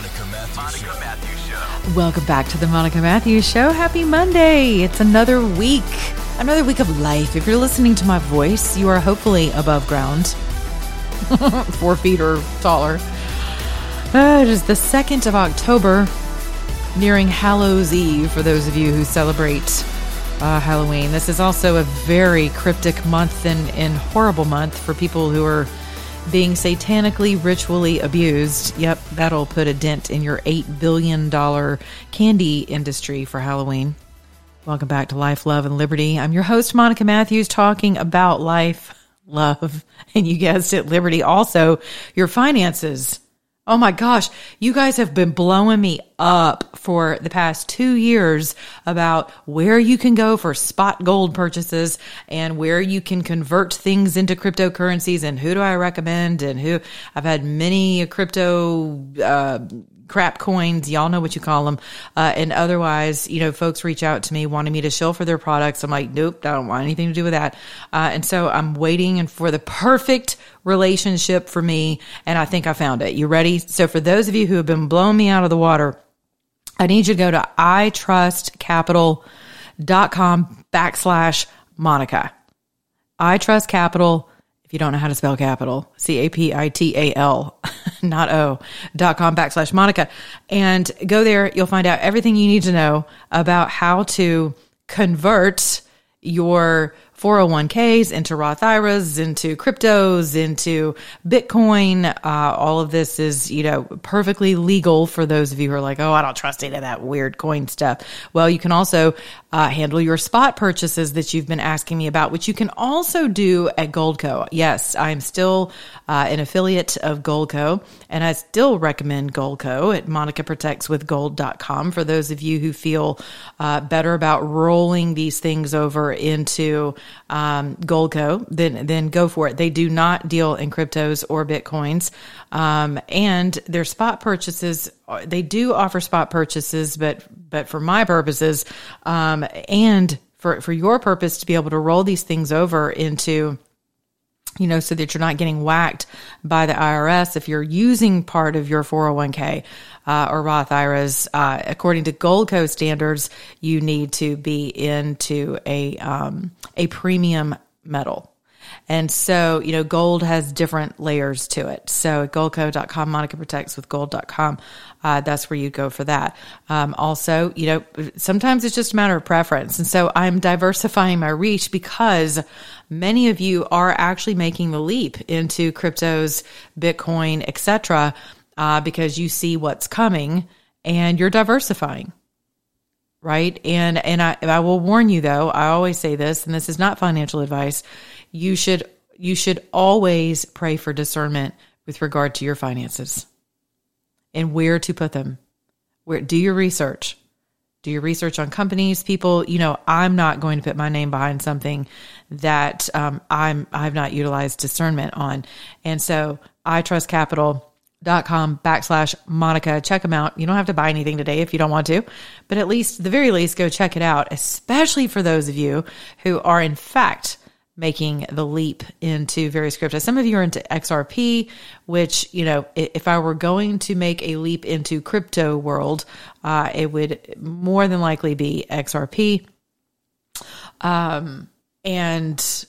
The Monica Matthews Show. Matthews Show. Welcome back to the Monica Matthews Show. Happy Monday. It's another week, another week of life. If you're listening to my voice, you are hopefully above ground, four feet or taller. Uh, it is the 2nd of October, nearing Hallows Eve for those of you who celebrate uh, Halloween. This is also a very cryptic month and, and horrible month for people who are being satanically ritually abused. Yep, that'll put a dent in your $8 billion candy industry for Halloween. Welcome back to Life, Love, and Liberty. I'm your host, Monica Matthews, talking about life, love, and you guessed it, liberty. Also, your finances. Oh my gosh, you guys have been blowing me up for the past two years about where you can go for spot gold purchases and where you can convert things into cryptocurrencies and who do I recommend and who I've had many crypto, uh, crap coins. Y'all know what you call them. Uh, and otherwise, you know, folks reach out to me wanting me to shill for their products. I'm like, nope, I don't want anything to do with that. Uh, and so I'm waiting and for the perfect relationship for me. And I think I found it. You ready? So for those of you who have been blowing me out of the water, I need you to go to itrustcapital.com backslash Monica. I trust capital. If you don't know how to spell capital, C A P I T A L, not O, dot com backslash Monica. And go there. You'll find out everything you need to know about how to convert your 401ks into Roth IRAs, into cryptos, into Bitcoin. Uh, all of this is, you know, perfectly legal for those of you who are like, oh, I don't trust any of that weird coin stuff. Well, you can also uh, handle your spot purchases that you've been asking me about, which you can also do at Goldco. Yes, I'm still uh, an affiliate of Goldco, and I still recommend Goldco at monicaprotectswithgold.com for those of you who feel uh, better about rolling these things over into um, Goldco, then then go for it. They do not deal in cryptos or bitcoins, um, and their spot purchases they do offer spot purchases, but but for my purposes, um, and for for your purpose to be able to roll these things over into you know, so that you're not getting whacked by the IRS if you're using part of your 401k uh, or Roth IRAs. Uh, according to Goldco standards, you need to be into a um, a premium metal. And so, you know, gold has different layers to it. So at goldco.com, Monica protects with gold.com. Uh, that's where you go for that. Um, also, you know, sometimes it's just a matter of preference. And so I'm diversifying my reach because many of you are actually making the leap into cryptos, Bitcoin, etc., uh, because you see what's coming and you're diversifying right? And and I I will warn you though, I always say this, and this is not financial advice. You should you should always pray for discernment with regard to your finances and where to put them. Where do your research. Do your research on companies, people. You know, I'm not going to put my name behind something that um, I'm I've not utilized discernment on, and so I trust capital dot com backslash Monica. Check them out. You don't have to buy anything today if you don't want to, but at least, the very least, go check it out, especially for those of you who are in fact making the leap into various cryptos. Some of you are into XRP, which, you know, if I were going to make a leap into crypto world, uh, it would more than likely be XRP. Um, and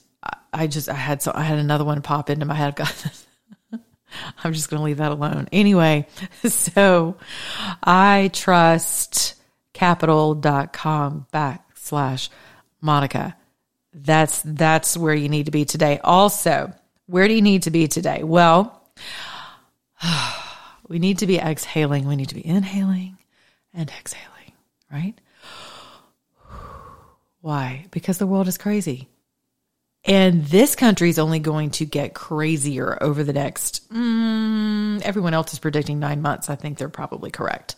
I just, I had so, I had another one pop into my head. God, I'm just going to leave that alone. Anyway, so I trust capital.com backslash Monica. That's, that's where you need to be today. Also, where do you need to be today? Well, we need to be exhaling. We need to be inhaling and exhaling, right? Why? Because the world is crazy. And this country is only going to get crazier over the next, mm, everyone else is predicting nine months. I think they're probably correct.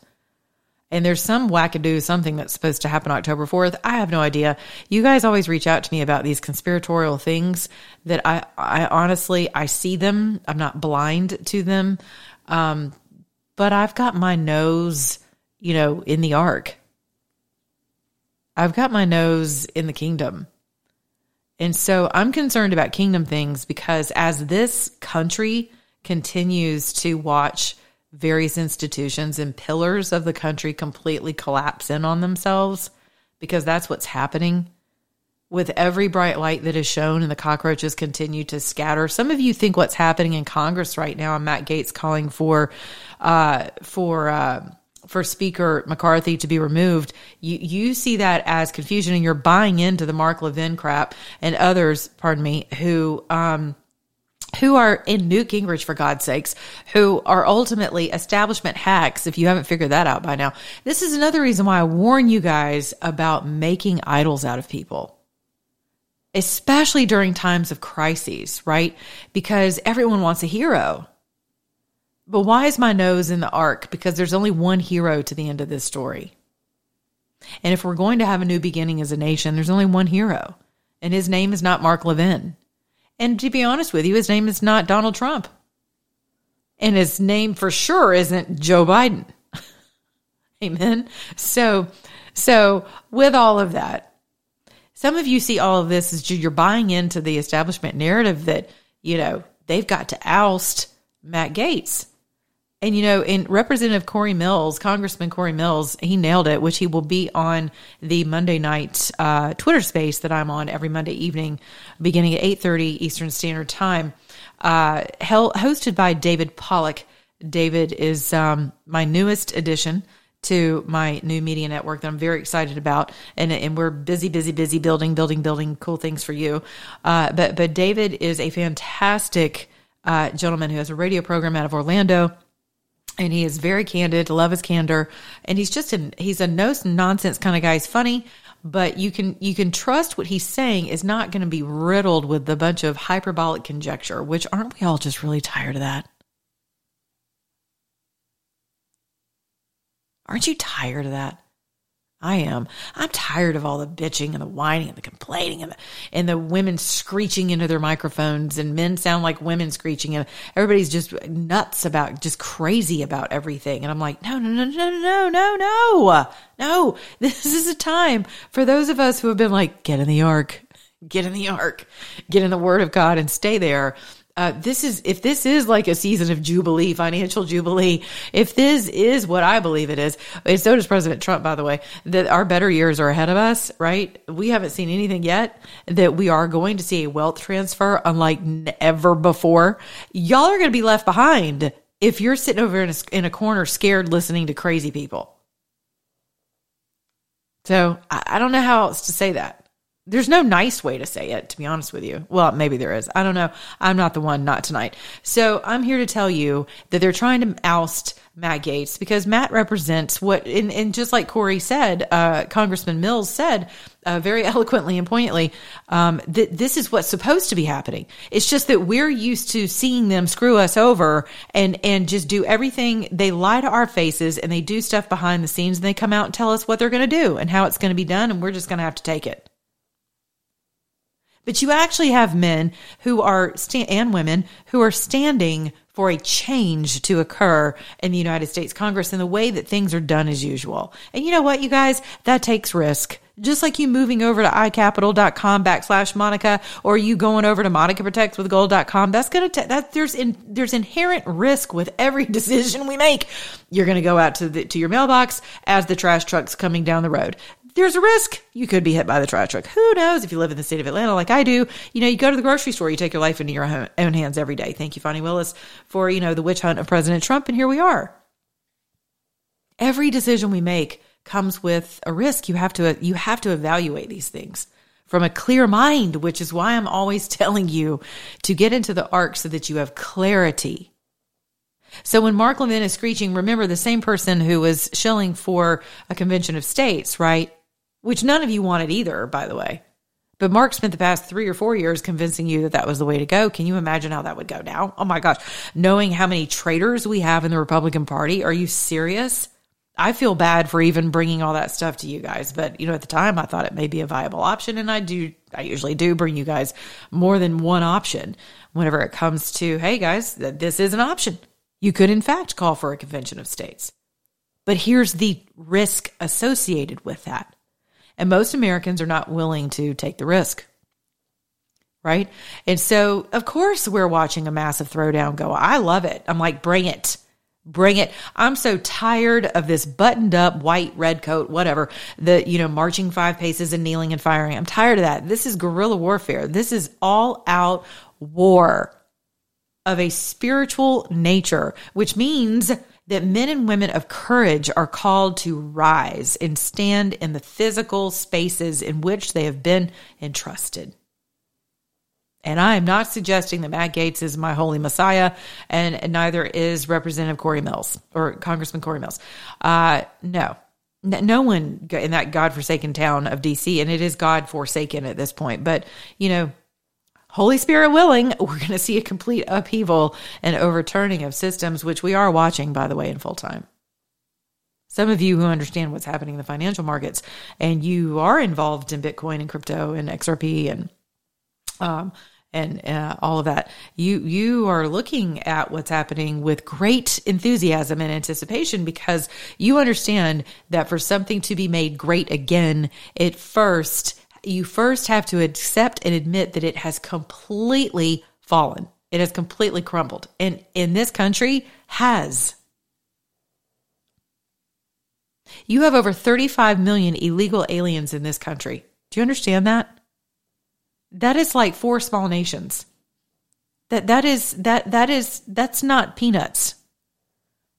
and there's some wackadoo something that's supposed to happen October 4th. I have no idea. You guys always reach out to me about these conspiratorial things that I, I honestly, I see them. I'm not blind to them. Um, but I've got my nose, you know, in the ark. I've got my nose in the kingdom. And so I'm concerned about kingdom things because as this country continues to watch various institutions and pillars of the country completely collapse in on themselves, because that's what's happening with every bright light that is shown and the cockroaches continue to scatter. Some of you think what's happening in Congress right now and Matt Gaetz calling for uh, for uh, for Speaker McCarthy to be removed, you you see that as confusion and you're buying into the Mark Levin crap and others, pardon me, who um who are in Newt Gingrich for God's sakes, who are ultimately establishment hacks, if you haven't figured that out by now. This is another reason why I warn you guys about making idols out of people especially during times of crises, right? Because everyone wants a hero. But why is my nose in the ark? Because there's only one hero to the end of this story. And if we're going to have a new beginning as a nation, there's only one hero. And his name is not Mark Levin. And to be honest with you, his name is not Donald Trump. And his name for sure isn't Joe Biden. Amen. So, so with all of that, some of you see all of this as you're buying into the establishment narrative that, you know, they've got to oust Matt Gaetz. And, you know, in Representative Corey Mills, Congressman Corey Mills, he nailed it, which he will be on the Monday night uh, Twitter space that I'm on every Monday evening, beginning at 8.30 Eastern Standard Time, uh, hosted by David Pollock. David is um, my newest addition to my new media network that I'm very excited about. And, and we're busy, busy, busy building, building, building cool things for you. Uh, but, but David is a fantastic uh, gentleman who has a radio program out of Orlando. And he is very candid, to love his candor. And he's just an, he's a no nonsense kind of guy. He's funny, but you can, you can trust what he's saying is not going to be riddled with a bunch of hyperbolic conjecture, which aren't we all just really tired of that? Aren't you tired of that? I am. I'm tired of all the bitching and the whining and the complaining and the, and the women screeching into their microphones and men sound like women screeching and everybody's just nuts about, just crazy about everything. And I'm like, no, no, no, no, no, no, no, no. This is a time for those of us who have been like, get in the ark, get in the ark, get in the word of God and stay there uh, this is if this is like a season of jubilee, financial jubilee. If this is what I believe it is, and so does President Trump, by the way, that our better years are ahead of us. Right? We haven't seen anything yet that we are going to see a wealth transfer unlike ever before. Y'all are going to be left behind if you're sitting over in a, in a corner, scared, listening to crazy people. So I, I don't know how else to say that there's no nice way to say it, to be honest with you. Well, maybe there is. I don't know. I'm not the one, not tonight. So I'm here to tell you that they're trying to oust Matt Gaetz because Matt represents what, and, and just like Corey said, uh, Congressman Mills said uh, very eloquently and poignantly, um, that this is what's supposed to be happening. It's just that we're used to seeing them screw us over and and just do everything. They lie to our faces and they do stuff behind the scenes and they come out and tell us what they're going to do and how it's going to be done, and we're just going to have to take it. But you actually have men who are, and women who are standing for a change to occur in the United States Congress in the way that things are done as usual. And you know what, you guys? That takes risk. Just like you moving over to icapital.com backslash Monica or you going over to monicaprotectswithgold.com, that's going to, that there's in, there's inherent risk with every decision we make. You're going to go out to the, to your mailbox as the trash truck's coming down the road there's a risk you could be hit by the trash truck. Who knows if you live in the state of Atlanta like I do? You know, you go to the grocery store, you take your life into your own hands every day. Thank you, Fani Willis, for, you know, the witch hunt of President Trump. And here we are. Every decision we make comes with a risk. You have to, you have to evaluate these things from a clear mind, which is why I'm always telling you to get into the ark so that you have clarity. So when Mark Levin is screeching, remember the same person who was shilling for a convention of states, right? Which none of you wanted either, by the way. But Mark spent the past three or four years convincing you that that was the way to go. Can you imagine how that would go now? Oh my gosh. Knowing how many traitors we have in the Republican Party. Are you serious? I feel bad for even bringing all that stuff to you guys, but you know, at the time I thought it may be a viable option and I do I usually do bring you guys more than one option whenever it comes to, hey guys, this is an option. You could in fact call for a convention of states. But here's the risk associated with that. And most Americans are not willing to take the risk. Right? And so, of course, we're watching a massive throwdown go. I love it. I'm like, bring it. Bring it. I'm so tired of this buttoned up white, red coat, whatever, the, you know, marching five paces and kneeling and firing. I'm tired of that. This is guerrilla warfare. This is all out war of a spiritual nature, which means that men and women of courage are called to rise and stand in the physical spaces in which they have been entrusted. And I am not suggesting that Matt Gaetz is my holy messiah, and, neither is Representative Corey Mills or Congressman Corey Mills. Uh, no, no one in that God-forsaken town of DC, and it is God-forsaken at this point. But you know, Holy Spirit willing, we're going to see a complete upheaval and overturning of systems, which we are watching, by the way, in full time. Some of you who understand what's happening in the financial markets and you are involved in Bitcoin and crypto and XRP and um, and uh, all of that. You you are looking at what's happening with great enthusiasm and anticipation because you understand that for something to be made great again, it first you first have to accept and admit that it has completely fallen. It has completely crumbled. And in this country has you have over 35 million illegal aliens in this country. Do you understand that? that is like four small nations. That that is that that is that's not peanuts.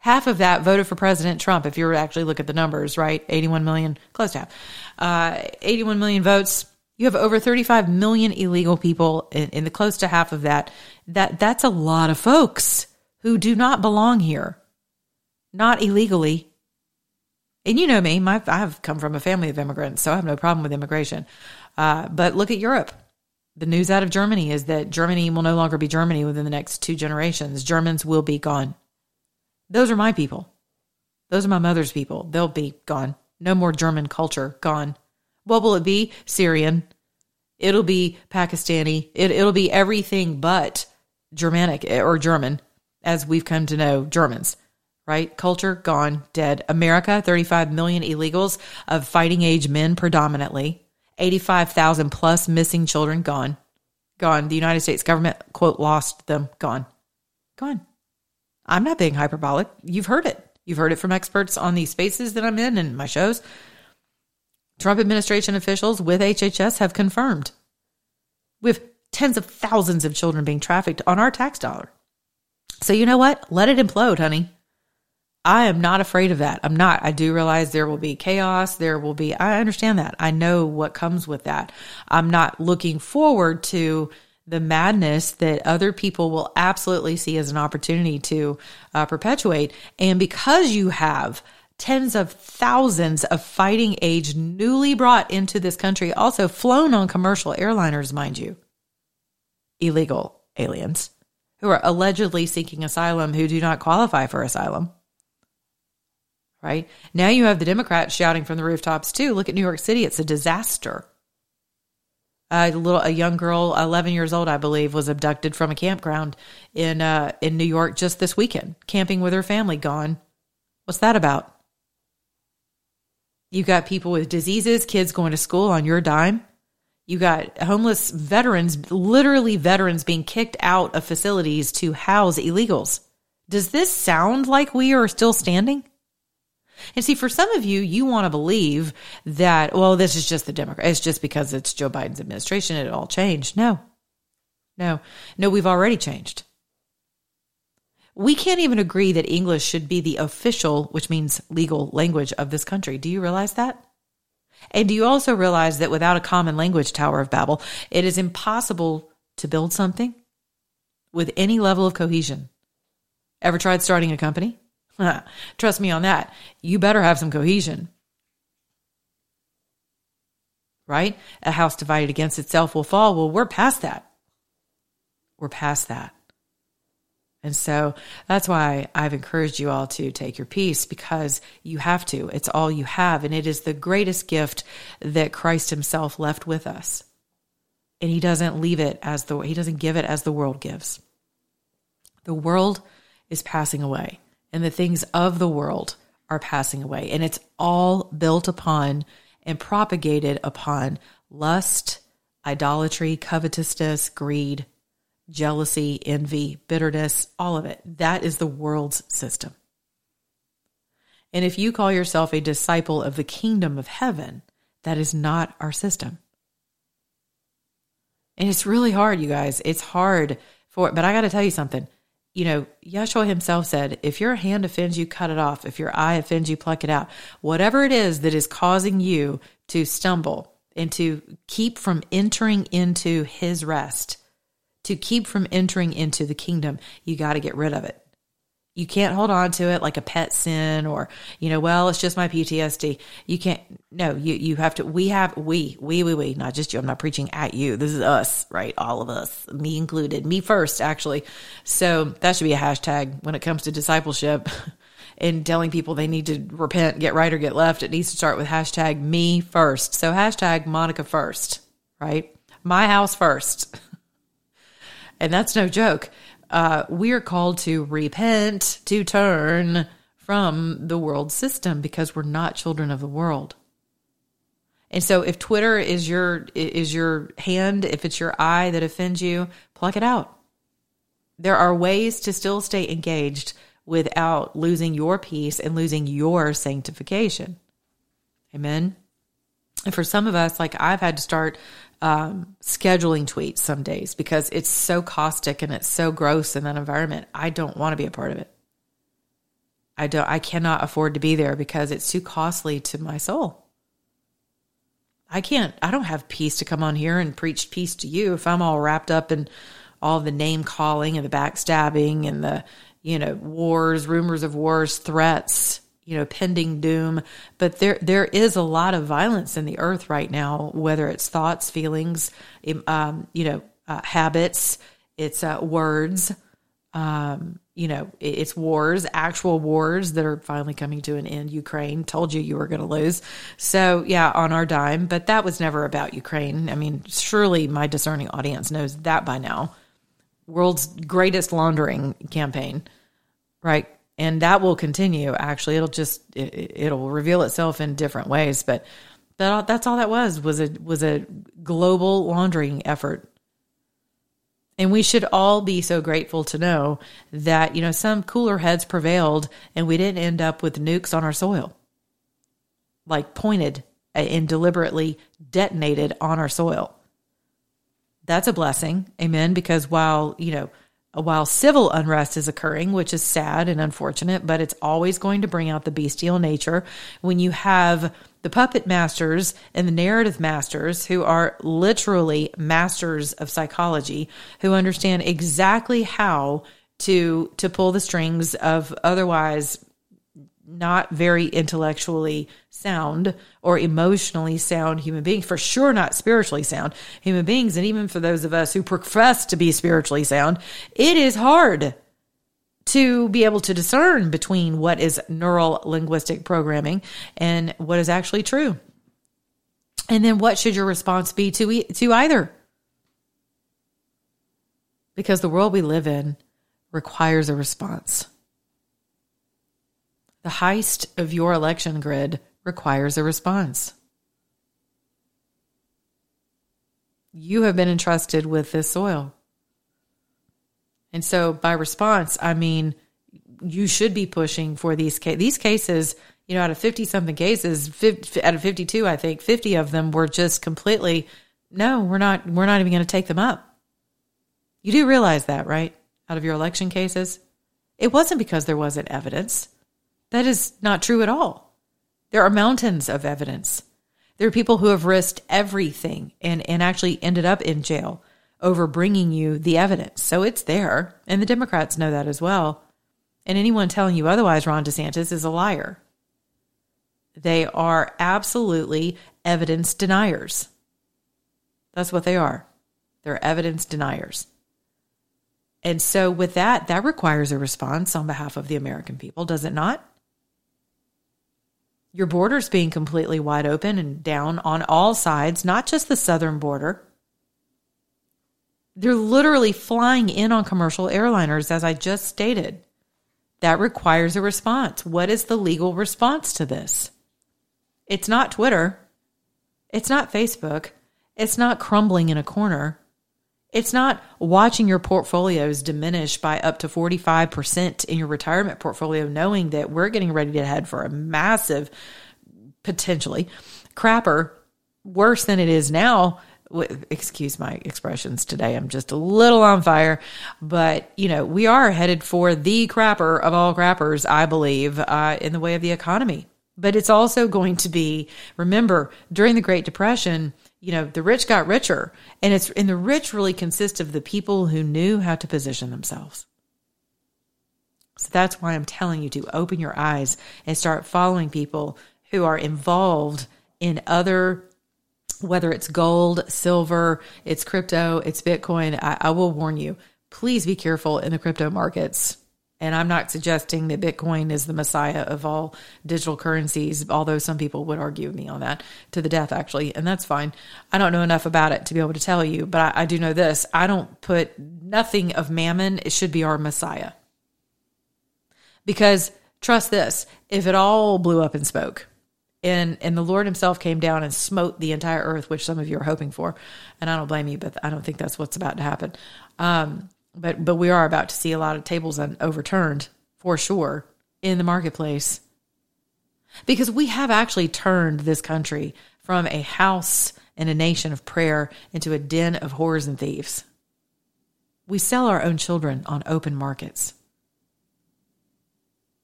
Half of that voted for President Trump. If you were actually look at the numbers, right? 81 million, close to half. Uh, 81 million votes. You have over 35 million illegal people in, in the close to half of that. That that's a lot of folks who do not belong here, not illegally. And you know me, my, I've come from a family of immigrants, so I have no problem with immigration. Uh, but look at Europe the news out of Germany is that Germany will no longer be Germany within the next two generations. Germans will be gone. Those are my people. Those are my mother's people. They'll be gone. No more German culture. Gone. What will it be? Syrian. It'll be Pakistani. It, it'll be everything but Germanic eh, or German, as we've come to know Germans, right? Culture gone, dead. America, 35 million illegals of fighting age men predominantly. 85,000 plus missing children gone. Gone. The United States government, quote, lost them. Gone. Gone. I'm not being hyperbolic. You've heard it. You've heard it from experts on these spaces that I'm in and my shows. Trump administration officials with HHS have confirmed. Have tens of thousands of children being trafficked on our tax dollar. So you know what? Let it implode, honey. I am not afraid of that. I'm not. I do realize there will be chaos. There will be, I understand that. I know what comes with that. I'm not looking forward to the madness that other people will absolutely see as an opportunity to uh, perpetuate. And because you have tens of thousands of fighting age newly brought into this country, also flown on commercial airliners, mind you, illegal aliens who are allegedly seeking asylum who do not qualify for asylum right? Now you have the Democrats shouting from the rooftops too. Look at New York City; it's a disaster. A little, a young girl, eleven years old, I believe, was abducted from a campground in uh, in New York just this weekend, camping with her family. Gone. What's that about? You got people with diseases, kids going to school on your dime. You got homeless veterans, literally veterans being kicked out of facilities to house illegals. Does this sound like we are still standing? And see, for some of you, you want to believe that, well, this is just the Democrat. It's just because it's Joe Biden's administration. It all changed. No, no, no, we've already changed. We can't even agree that English should be the official, which means legal language of this country. Do you realize that? And do you also realize that without a common language Tower of Babel, it is impossible to build something with any level of cohesion? Ever tried starting a company? Trust me on that. You better have some cohesion. Right? A house divided against itself will fall. Well, we're past that. We're past that. And so that's why I've encouraged you all to take your peace because you have to. It's all you have. And it is the greatest gift that Christ himself left with us. And he doesn't leave it as the, he doesn't give it as the world gives. The world is passing away and the things of the world are passing away. And it's all built upon and propagated upon lust, idolatry, covetousness, greed, jealousy, envy, bitterness, all of it. That is the world's system. And if you call yourself a disciple of the kingdom of heaven, that is not our system. And it's really hard, you guys. It's hard for, but I got to tell you something. You know, Yeshua himself said, if your hand offends you, cut it off. If your eye offends you, pluck it out. Whatever it is that is causing you to stumble and to keep from entering into his rest, to keep from entering into the kingdom, you got to get rid of it. You can't hold on to it like a pet sin or, you know, well, it's just my PTSD. You can't, no, you, you have to, we have, we, we, we, we, not just you. I'm not preaching at you. This is us, right? All of us, me included, me first, actually. So that should be a hashtag when it comes to discipleship and telling people they need to repent, get right or get left. It needs to start with hashtag me first. So hashtag Monica first, right? My house first. and that's no joke. Uh, we are called to repent, to turn from the world system because we're not children of the world. And so if Twitter is your is your hand, if it's your eye that offends you, pluck it out. There are ways to still stay engaged without losing your peace and losing your sanctification. Amen. And for some of us, like I've had to start um, scheduling tweets some days because it's so caustic and it's so gross in that environment. I don't want to be a part of it. I don't. I cannot afford to be there because it's too costly to my soul. I can't. I don't have peace to come on here and preach peace to you if I'm all wrapped up in all the name calling and the backstabbing and the you know wars, rumors of wars, threats you know, pending doom. But there, there is a lot of violence in the earth right now, whether it's thoughts, feelings, um, you know, uh, habits, it's uh, words, um, you know, it's wars, actual wars that are finally coming to an end. Ukraine told you you were going to lose. So, yeah, on our dime. But that was never about Ukraine. I mean, surely my discerning audience knows that by now. World's greatest laundering campaign, right? And that will continue actually. It'll just it, will reveal itself in different ways. But that that's all that was was a was a global laundering effort. And we should all be so grateful to know that you know some cooler heads prevailed and we didn't end up with nukes on our soil. Like pointed uh, and deliberately detonated on our soil. That's a blessing amen because while you know Uh, while civil unrest is occurring, which is sad and unfortunate, but it's always going to bring out the bestial nature. When you have the puppet masters and the narrative masters who are literally masters of psychology who understand exactly how to to pull the strings of otherwise not very intellectually sound or emotionally sound human beings, for sure not spiritually sound human beings. And even for those of us who profess to be spiritually sound, it is hard to be able to discern between what is neural linguistic programming and what is actually true. And then what should your response be to, to either? Because the world we live in requires a response. The heist of your election grid requires a response. You have been entrusted with this soil. And so by response, I mean you should be pushing for these ca- these cases, you know, out of 50 something cases, 50, out of 52, I think 50 of them were just completely no, we're not we're not even going to take them up. You do realize that, right? Out of your election cases, it wasn't because there wasn't evidence. That is not true at all. There are mountains of evidence. There are people who have risked everything and, and actually ended up in jail over bringing you the evidence. So it's there. And the Democrats know that as well. And anyone telling you otherwise, Ron DeSantis, is a liar. They are absolutely evidence deniers. That's what they are. They're evidence deniers. And so, with that, that requires a response on behalf of the American people, does it not? Your borders being completely wide open and down on all sides, not just the southern border. They're literally flying in on commercial airliners, as I just stated. That requires a response. What is the legal response to this? It's not Twitter. It's not Facebook. It's not crumbling in a corner. It's not watching your portfolios diminish by up to 45% in your retirement portfolio, knowing that we're getting ready to head for a massive, potentially crapper, worse than it is now. Excuse my expressions today. I'm just a little on fire, but you know, we are headed for the crapper of all crappers, I believe, uh, in the way of the economy. But it's also going to be, remember, during the Great Depression, you know, the rich got richer. And it's and the rich really consist of the people who knew how to position themselves. So that's why I'm telling you to open your eyes and start following people who are involved in other whether it's gold, silver, it's crypto, it's Bitcoin. I, I will warn you, please be careful in the crypto markets and I'm not suggesting that Bitcoin is the messiah of all digital currencies, although some people would argue with me on that to the death, actually. And that's fine. I don't know enough about it to be able to tell you, but I, I do know this. I don't put nothing of mammon. It should be our messiah. Because trust this if it all blew up and spoke, and and the Lord Himself came down and smote the entire earth, which some of you are hoping for, and I don't blame you, but I don't think that's what's about to happen. Um, but but we are about to see a lot of tables overturned for sure in the marketplace because we have actually turned this country from a house and a nation of prayer into a den of whores and thieves. We sell our own children on open markets.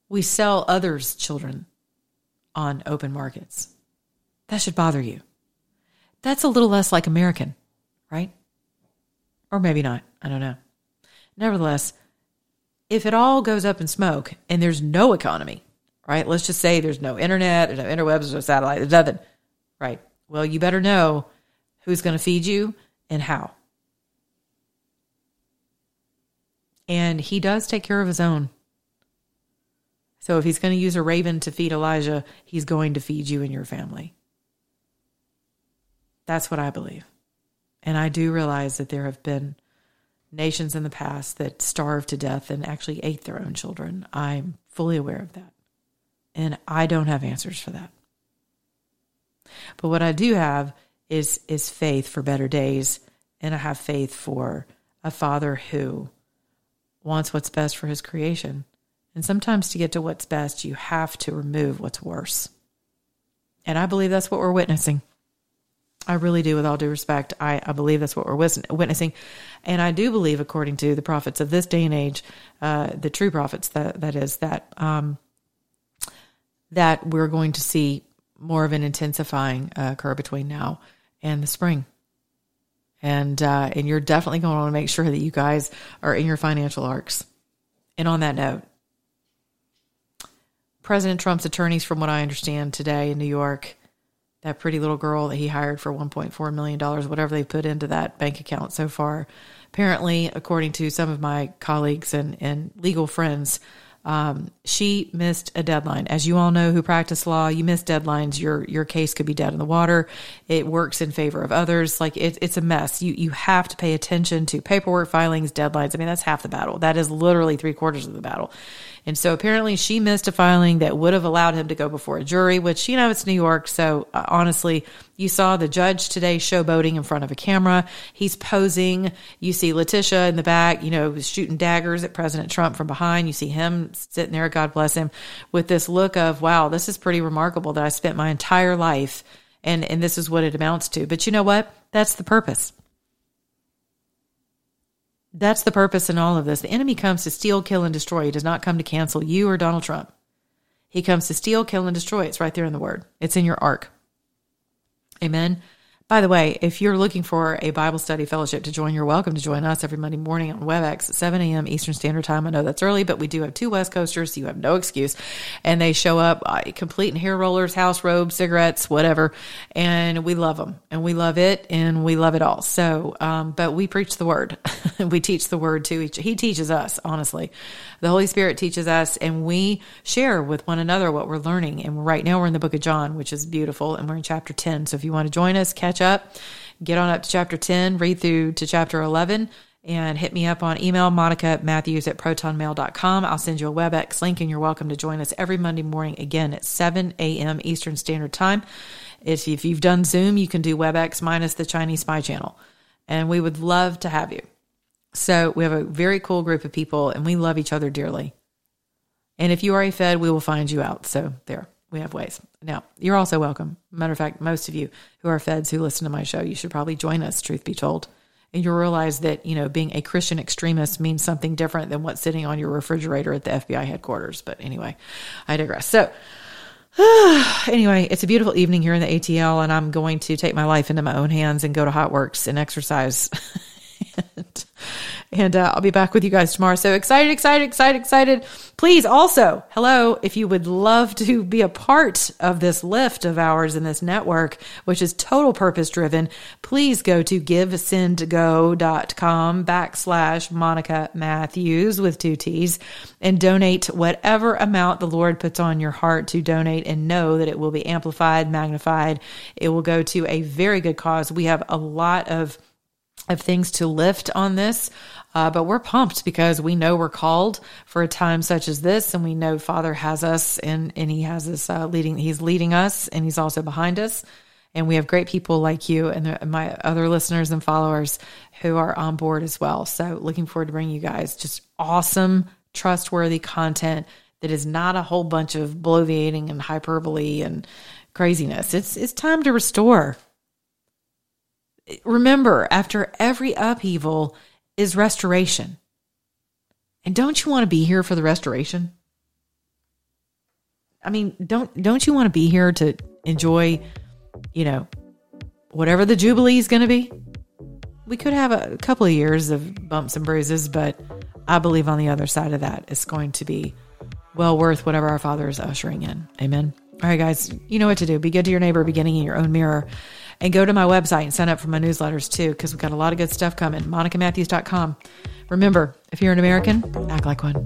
We sell others' children on open markets. That should bother you. That's a little less like American, right? Or maybe not. I don't know. Nevertheless, if it all goes up in smoke and there's no economy, right? Let's just say there's no internet, there's no interwebs, no satellite, there's nothing, right? Well, you better know who's going to feed you and how. And he does take care of his own. So if he's going to use a raven to feed Elijah, he's going to feed you and your family. That's what I believe. And I do realize that there have been nations in the past that starved to death and actually ate their own children. I'm fully aware of that. And I don't have answers for that. But what I do have is is faith for better days and I have faith for a father who wants what's best for his creation. And sometimes to get to what's best, you have to remove what's worse. And I believe that's what we're witnessing. I really do, with all due respect. I, I believe that's what we're witnessing. And I do believe, according to the prophets of this day and age, uh, the true prophets, that, that is, that, um, that we're going to see more of an intensifying uh, occur between now and the spring. And, uh, and you're definitely going to want to make sure that you guys are in your financial arks. And on that note, President Trump's attorneys, from what I understand today in New York, that pretty little girl that he hired for $1.4 million, whatever they put into that bank account so far. Apparently, according to some of my colleagues and, and legal friends, um, she missed a deadline. As you all know who practice law, you miss deadlines, your your case could be dead in the water. It works in favor of others. Like it, it's a mess. You you have to pay attention to paperwork filings, deadlines. I mean, that's half the battle. That is literally three quarters of the battle. And so apparently she missed a filing that would have allowed him to go before a jury, which, you know, it's New York. So uh, honestly, you saw the judge today showboating in front of a camera. He's posing. You see Letitia in the back, you know, shooting daggers at President Trump from behind. You see him sitting there, God bless him, with this look of, wow, this is pretty remarkable that I spent my entire life and, and this is what it amounts to. But you know what? That's the purpose. That's the purpose in all of this. The enemy comes to steal, kill, and destroy. He does not come to cancel you or Donald Trump. He comes to steal, kill, and destroy. It's right there in the word. It's in your ark. Amen. By the way, if you're looking for a Bible study fellowship to join, you're welcome to join us every Monday morning on WebEx at 7 a.m. Eastern Standard Time. I know that's early, but we do have two West Coasters, so you have no excuse. And they show up uh, complete in hair rollers, house robes, cigarettes, whatever. And we love them and we love it and we love it all. So, um, but we preach the word. we teach the word to each. He teaches us, honestly. The Holy Spirit teaches us and we share with one another what we're learning. And right now we're in the book of John, which is beautiful. And we're in chapter 10. So if you want to join us, catch up, get on up to chapter 10, read through to chapter 11 and hit me up on email, Monica Matthews at protonmail.com. I'll send you a WebEx link and you're welcome to join us every Monday morning again at 7 a.m. Eastern Standard Time. If, if you've done Zoom, you can do WebEx minus the Chinese spy channel. And we would love to have you. So we have a very cool group of people and we love each other dearly. And if you are a Fed, we will find you out. So there, we have ways. Now, you're also welcome. Matter of fact, most of you who are Feds who listen to my show, you should probably join us, truth be told. And you'll realize that, you know, being a Christian extremist means something different than what's sitting on your refrigerator at the FBI headquarters. But anyway, I digress. So, anyway, it's a beautiful evening here in the ATL, and I'm going to take my life into my own hands and go to Hotworx and exercise. and and uh, I'll be back with you guys tomorrow. So excited, excited, excited, excited. Please also, hello, if you would love to be a part of this lift of ours in this network, which is total purpose driven, please go to givesendgo.com backslash Monica Matthews with two T's and donate whatever amount the Lord puts on your heart to donate and know that it will be amplified, magnified. It will go to a very good cause. We have a lot of of things to lift on this. Uh, but we're pumped because we know we're called for a time such as this, and we know Father has us, and and He has us uh, leading. He's leading us, and He's also behind us. And we have great people like you and my other listeners and followers who are on board as well. So looking forward to bringing you guys just awesome, trustworthy content that is not a whole bunch of bloviating and hyperbole and craziness. It's it's time to restore. Remember, after every upheaval is restoration. And don't you want to be here for the restoration? I mean, don't don't you want to be here to enjoy, you know, whatever the jubilee is going to be? We could have a couple of years of bumps and bruises, but I believe on the other side of that, it's going to be well worth whatever our Father is ushering in. Amen. All right, guys, you know what to do. Be good to your neighbor, beginning in your own mirror. And go to my website and sign up for my newsletters too, because we've got a lot of good stuff coming. MonicaMatthews.com. Remember, if you're an American, act like one.